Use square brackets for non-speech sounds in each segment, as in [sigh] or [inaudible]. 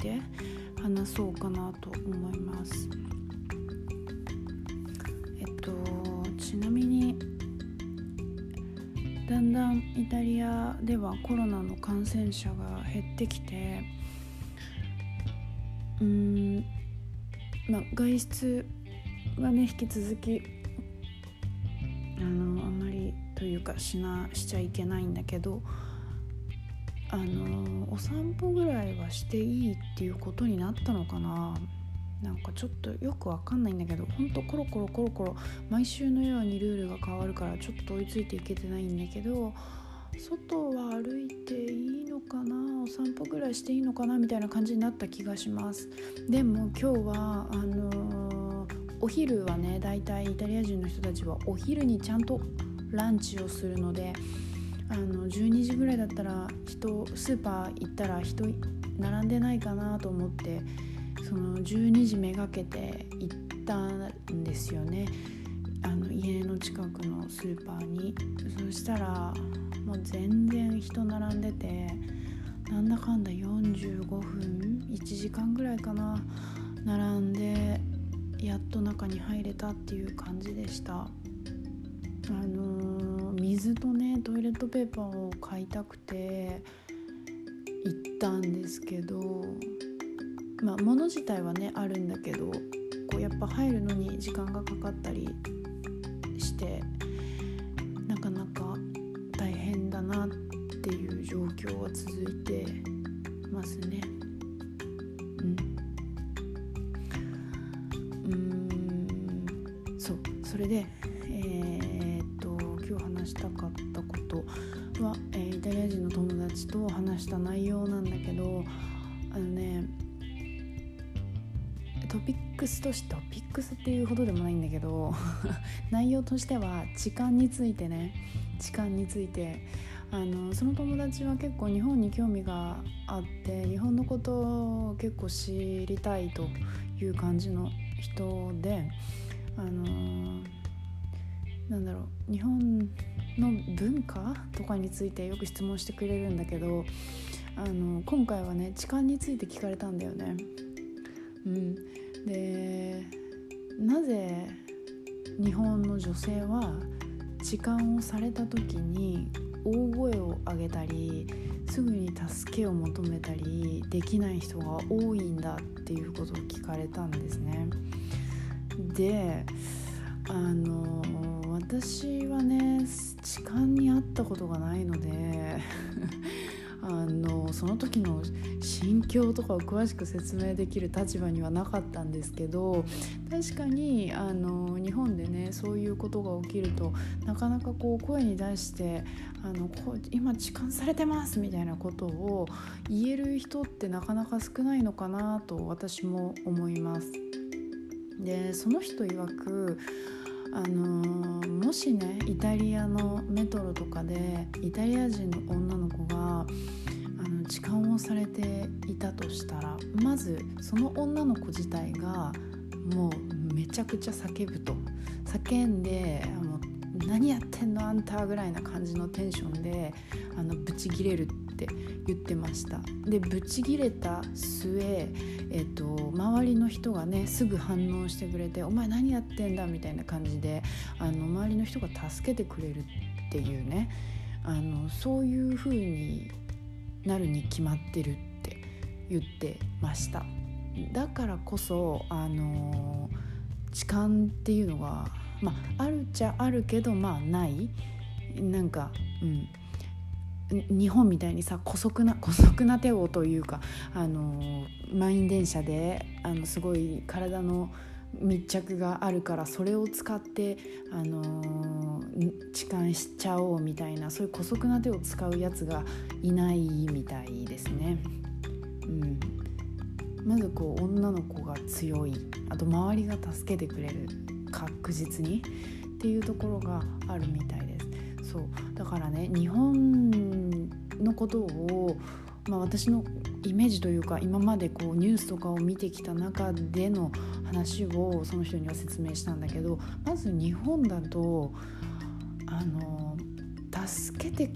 て話そうかなと思います。えっとちなみにだんだんイタリアではコロナの感染者が減ってきてうーんまあ外出はね引き続きあのあんまりというかしなしちゃいけないんだけどあのお散歩ぐらいはしていいっていうことになったのかな。なんかちょっとよくわかんないんだけどほんとコロコロコロコロ毎週のようにルールが変わるからちょっと追いついていけてないんだけど外は歩いていいのかな？お散歩ぐらいしていいのかな？みたいな感じになった気がします。でも今日はあのー、お昼はねだいたいイタリア人の人たちはお昼にちゃんとランチをするのであの12時ぐらいだったら人スーパー行ったら人並んでないかなと思ってその12時めがけて行ったんですよね。あの家の近くのスーパーに。そしたらもう全然人並んでてなんだかんだ45分1時間ぐらいかな並んでやっと中に入れたっていう感じでした。あのー、水とねトイレットペーパーを買いたくて行ったんですけどまあ物自体はねあるんだけどこうやっぱ入るのに時間がかかったりしてトピックスとしてトピックスっていうほどでもないんだけど [laughs] 内容としては痴漢についてね痴漢についてあのその友達は結構日本に興味があって日本のことを結構知りたいという感じの人であのなんだろう日本の文化とかについてよく質問してくれるんだけどあの今回はね痴漢について聞かれたんだよね。うん、でなぜ日本の女性は痴漢をされた時に大声を上げたりすぐに助けを求めたりできない人が多いんだっていうことを聞かれたんですね。であの私はね痴漢に会ったことがないのであのその時の心境とかを詳しく説明できる立場にはなかったんですけど確かにあの日本でねそういうことが起きるとなかなかこう声に出してあのこう今痴漢されてますみたいなことを言える人ってなかなか少ないのかなと私も思います。でその人曰くあのー、もしねイタリアのメトロとかでイタリア人の女の子があの痴漢をされていたとしたらまずその女の子自体がもうめちゃくちゃ叫ぶと。叫んであの何やってんのあんたぐらいな感じのテンションであのブチギレるって言ってました。でブチギレた末えっと、周りの人がねすぐ反応してくれて「お前何やってんだ」みたいな感じであの周りの人が助けてくれるっていうねあのそういう風になるに決まってるって言ってました。だからこそあの痴漢っていうのが、まあ、あるっちゃあるけどまあない。なんかうん。日本みたいにさ姑息な姑息な手をというかあの満員電車であのすごい体の密着があるからそれを使ってあの痴漢しちゃおうみたいなそういう姑息な手を使うやつがいないみたいですね。うん、まずこう女の子が強いあと周りが助けてくれる確実にっていうところがあるみたいです。そう。だからね日本のことを、まあ、私のイメージというか今までこうニュースとかを見てきた中での話をその人には説明したんだけどまず日本だとあの助けて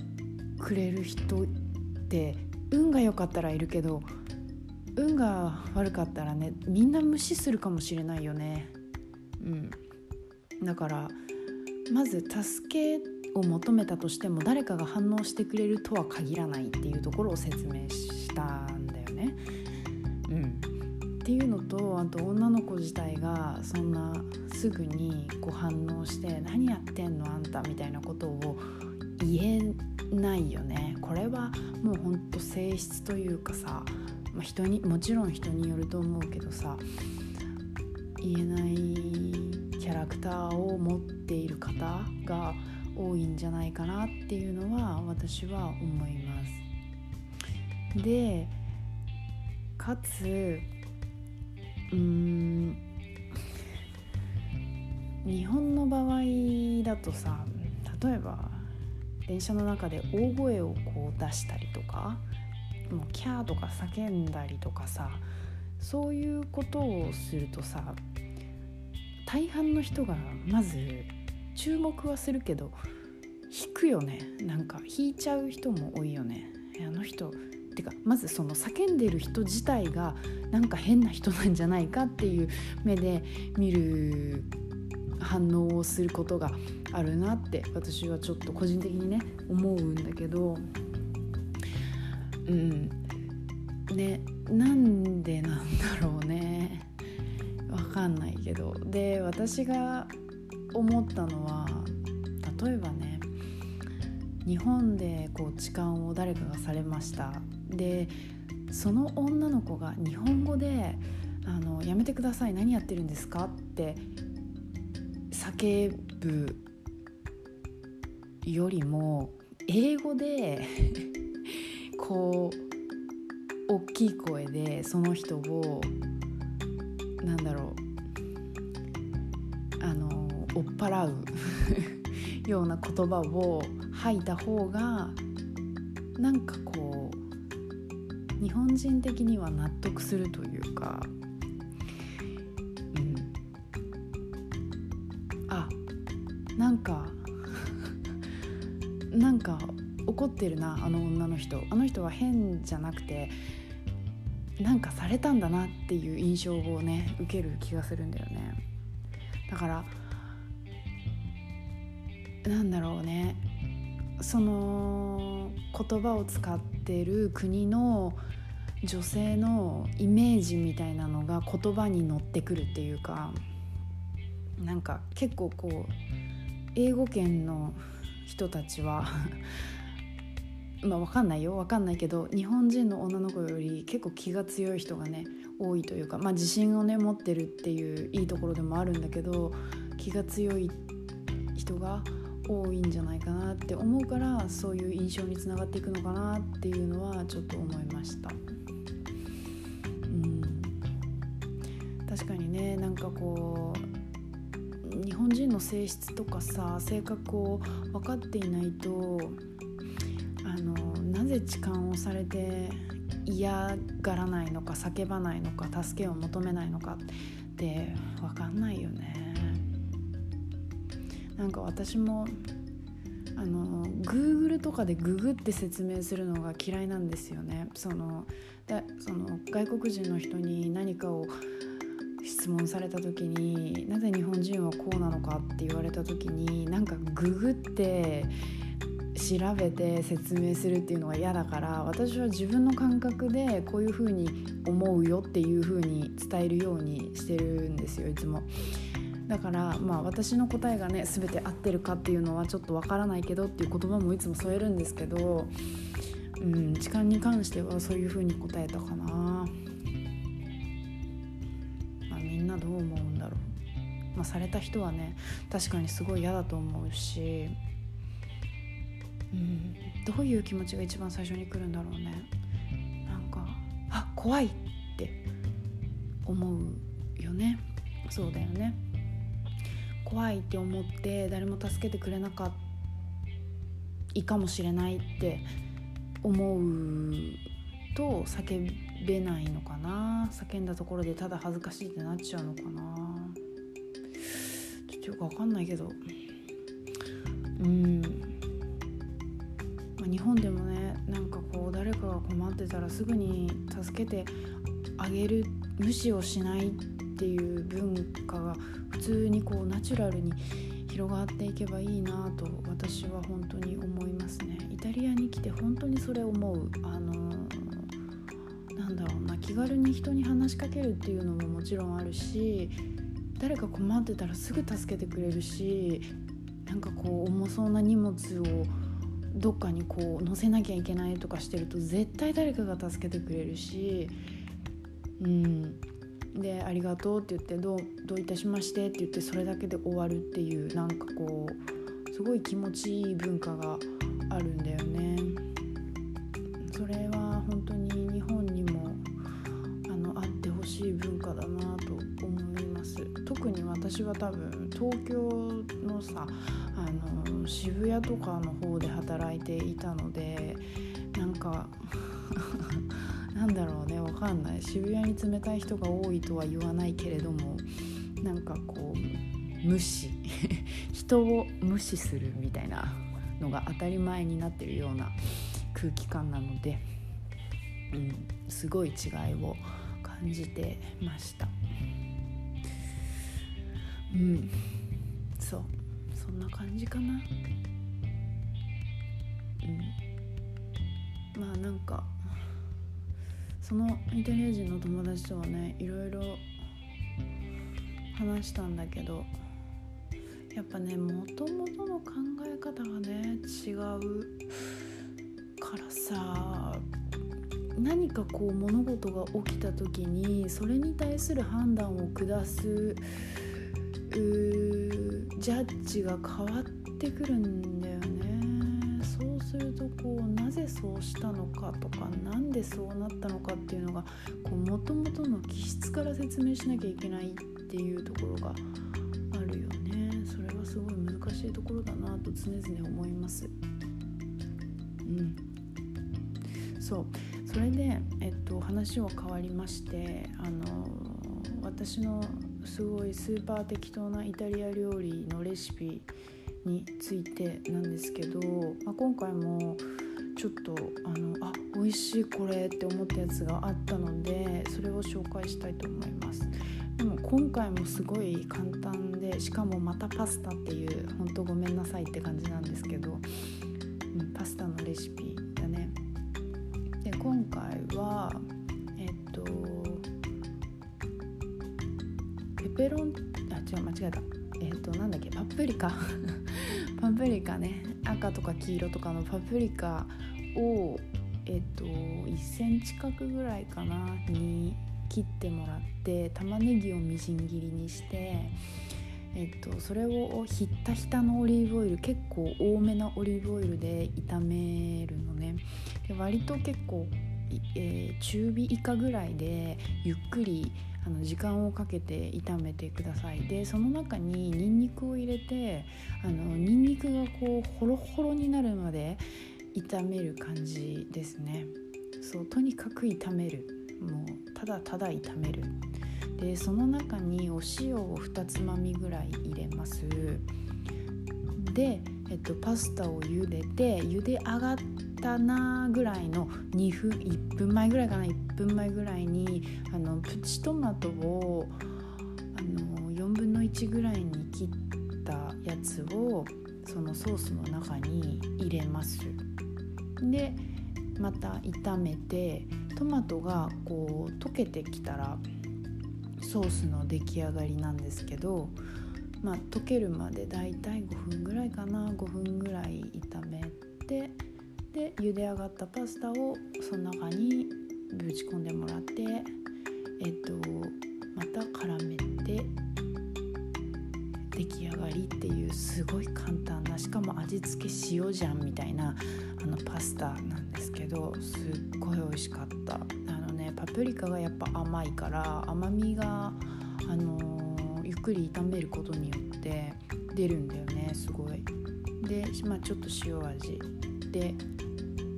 くれる人って運が良かったらいるけど運が悪かったらねみんな無視するかもしれないよね。うん。だからまず助けを求めたとしても誰かが反応してくれるとは限らないっていうところを説明したんだよね。うん、っていうのとあと女の子自体がそんなすぐにこう反応して「何やってんのあんた」みたいなことを言えないよね。これはもうほんと性質というかさ、まあ、人にもちろん人によると思うけどさ言えないキャラクターを持っている方が多いんじゃないかなっていうのは私は思います。でかつうん日本の場合だとさ例えば電車の中で大声をこう出したりとかもうキャーとか叫んだりとかさそういうことをするとさ大半の人がまず注目はするけど引くよね。なんか引いちゃう人も多いよね。あの人ってかまずその叫んでる人自体がなんか変な人なんじゃないかっていう目で見る反応をすることがあるなって私はちょっと個人的にね思うんだけど。うん。ねなんでなんだろうね。わかんないけど。で私が思ったのは例えばね日本でこう痴漢を誰かがされましたでその女の子が日本語で「あのやめてください何やってるんですか?」って叫ぶよりも英語で [laughs] こう大きい声でその人をなんだろうっ払う [laughs] ような言葉を吐いた方がなんかこう日本人的には納得するというか、うん、あなんか [laughs] なんか怒ってるなあの女の人。あの人は変じゃなくてなんかされたんだなっていう印象をね受ける気がするんだよね。だからなんだろうね。その言葉を使ってる国の女性のイメージみたいなのが言葉に乗ってくるっていうかなんか結構こう英語圏の人たちは [laughs] まあ分かんないよ。分かんないけど日本人の女の子より結構気が強い人がね多いというかまあ自信をね持ってるっていういいところでもあるんだけど気が強い人が多いんじゃないかなって思うからそういう印象につながっていくのかなっていうのはちょっと思いました。うん確かにねなんかこう日本人の性質とかさ性格を分かっていないとあのなぜ痴漢をされて嫌がらないのか叫ばないのか助けを求めないのかって分かんないよね。なんか私もあの Google とかでググって説明するのが嫌いなんですよねそのだその外国人の人に何かを質問された時になぜ日本人はこうなのかって言われた時になんかググって調べて説明するっていうのが嫌だから私は自分の感覚でこういうふうに思うよっていうふうに伝えるようにしてるんですよいつも。だからまあ私の答えがね全て合ってるかっていうのはちょっとわからないけどっていう言葉もいつも添えるんですけど、うん、時間に関してはそういうふうに答えたかな、まあ、みんなどう思うんだろう、まあ、された人はね確かにすごい嫌だと思うし、うん、どういう気持ちが一番最初に来るんだろうね。なんかあ怖いって思うよね。そうだよね。怖いって思って誰も助けてくれなかったいかもしれないって思うと叫べないのかな。叫んだところでただ恥ずかしいってなっちゃうのかな。ちょっとよくわかんないけど。うん。まあ、日本でもねなんかこう誰かが困ってたらすぐに助けてあげる無視をしないってていう文化が普通にこうナチュラルに広がっていけばいいなと私は本当に思いますね。イタリアに来て本当にそれ思うあのなんだろうな気軽に人に話しかけるっていうのももちろんあるし誰か困ってたらすぐ助けてくれるしなんかこう重そうな荷物をどっかにこう乗せなきゃいけないとかしてると絶対誰かが助けてくれるしうん。で「ありがとう」って言ってどう「どういたしまして」って言ってそれだけで終わるっていうなんかこうすごい気持ちいい文化があるんだよね。それは本当に日本にもあのあってほしい文化だなと思います特に私は多分東京のさあの渋谷とかの方で働いていたのでなんか [laughs] なんだろうねわかんない。渋谷に冷たい人が多いとは言わないけれどもなんかこう無視。[laughs] 人を無視するみたいなのが当たり前になってるような空気感なので、うん、すごい違いを感じてました。うん。そう。そんな感じかな。うん。まあなんかそのイタリア人の友達とはねいろいろ話したんだけどやっぱねもともとの考え方がね違うからさ何かこう物事が起きた時にそれに対する判断を下すジャッジが変わってくるんだよね。するとこうなぜそうしたのかとか何でそうなったのかっていうのがもともとの気質から説明しなきゃいけないっていうところがあるよね。それはすごい難しいところだなと常々思います。うん。そう。それで、えっと、話は変わりましてあの私のすごいスーパー適当なイタリア料理のレシピについてなんですけど、まあ、今回もちょっとあのあ美味しいこれって思ったやつがあったのでそれを紹介したいと思います。でも今回もすごい簡単でしかもまたパスタっていうほんとごめんなさいって感じなんですけど、うん、パスタのレシピだね。で今回はえっとペペロンあ違う間違えた。えっとなんだっけ？パプリカ。パプリカね。赤とか黄色とかのパプリカをえっと1センチ角ぐらいかなに切ってもらって玉ねぎをみじん切りにしてえっと、それをひったひたのオリーブオイル結構多めなオリーブオイルで炒めるのね。で割と結構、えー、中火以下ぐらいでゆっくり炒あの時間をかけて炒めてください。でその中にニンニクを入れてあのニンニクがこうホロホロになるまで炒める感じですね。そうとにかく炒める。もうただただ炒める。でその中にお塩を2つまみぐらい入れます。で、えっと、パスタを茹でて茹で上がってたなぐらいの2分1分前ぐらいかな1分前ぐらいにあのプチトマトをあの4分の1ぐらいに切ったやつをそのソースの中に入れます。でまた炒めてトマトがこう溶けてきたらソースの出来上がりなんですけどまあ溶けるまでだいたい5分ぐらいかな。5分ぐらい炒めてで茹で上がったパスタをその中にぶち込んでもらってえっとまた絡めて出来上がりっていうすごい簡単なしかも味付け塩じゃんみたいなあのパスタなんですけどすっごい美味しかった。あのねパプリカがやっぱ甘いから甘みがあのー、ゆっくり炒めることによって出るんだよねすごい。で、まあ、ちょっと塩味。で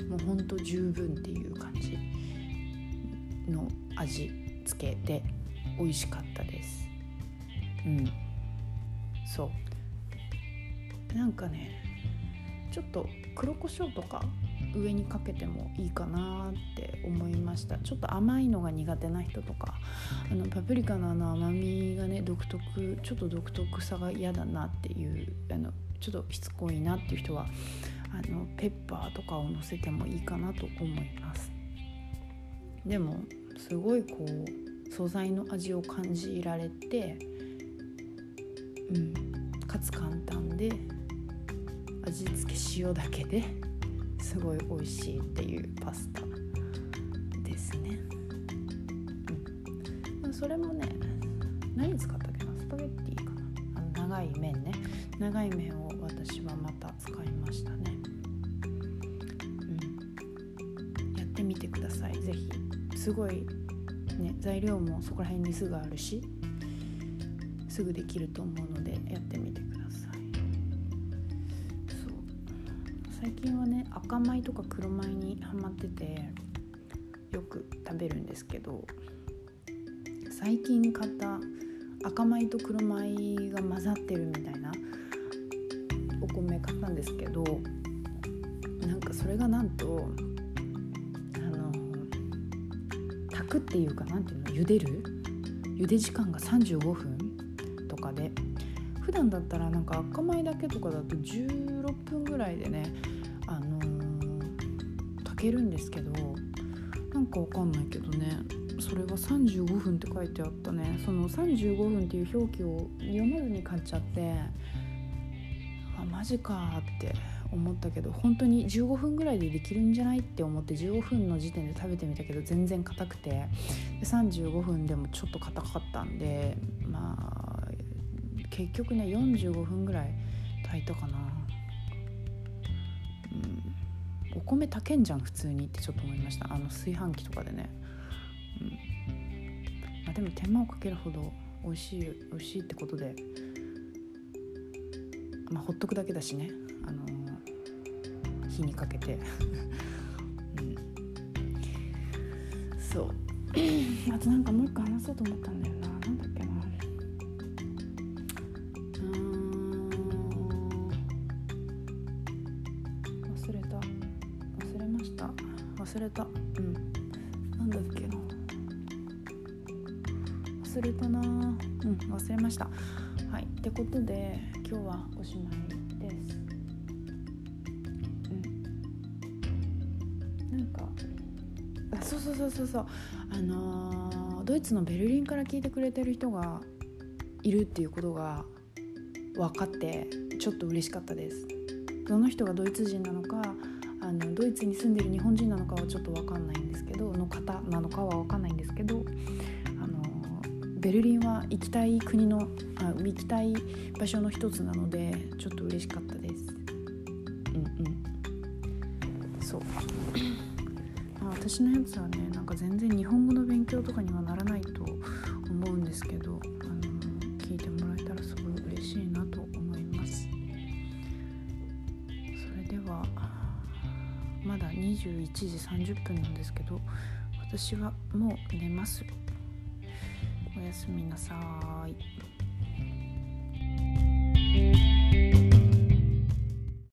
もうほんと十分っていう感じの味付けで美味しかったです。うん。そう。なんかねちょっと黒胡椒とか上にかけてもいいかなって思いました。ちょっと甘いのが苦手な人とかあのパプリカのあの甘みがね独特ちょっと独特さが嫌だなっていうあのちょっとしつこいなっていう人はあのペッパーとかをのせてもいいかなと思います。でもすごいこう素材の味を感じられてうんかつ簡単で味付け塩だけですごい美味しいっていうパスタですね、うん、それもね何使ったっけな？スパゲッティかな？あの長い麺ね。長い麺を私はまた使いましたね、みてください。是非すごいね材料もそこら辺にすぐあるしすぐできると思うのでやってみてください。そう。最近はね赤米とか黒米にハマっててよく食べるんですけど最近買った赤米と黒米が混ざってるみたいなお米買ったんですけどなんかそれがなんと炊くっていうかなんていうの茹でる？茹で時間が35分とかで。普段だったらなんか赤米だけとかだと16分ぐらいでねあのー、炊けるんですけどなんかわかんないけどねそれが35分って書いてあったね。その35分っていう表記を読まずに買っちゃってあマジかって。思ったけど本当に15分ぐらいでできるんじゃないって思って15分の時点で食べてみたけど全然硬くて。で35分でもちょっと硬かったんでまあ結局ね45分ぐらい炊いたかな。うん。お米炊けんじゃん普通にってちょっと思いました。あの炊飯器とかでね。うん。まあでも手間をかけるほど美味しい美味しいってことで。まあほっとくだけだしね。あのー、火にかけて。うん。そう。[coughs] あとなんかもう一個話そうと思ったんだよな。なんだっけな。忘れた。うん。なんだっけな。忘れたな。うん。忘れました。はい。ってことで今日はおしまいですそうそうそうそうそう。あのー、ドイツのベルリンから聞いてくれてる人がいるっていうことが分かってちょっと嬉しかったです。どの人がドイツ人なのかあのドイツに住んでる日本人なのかはちょっと分かんないんですけどの方なのかは分かんないんですけどあのベルリンは行きたい国のあ行きたい場所の一つなのでちょっと嬉しかったです。うんうん。そう。あ私のやつはねなんか全然日本語の勉強とかにはならないと思うんですけどあの聞いてもらえたらすごい嬉しいなと思います。それではまだ21時30分なんですけど私はもう寝ます。おやすみなさい。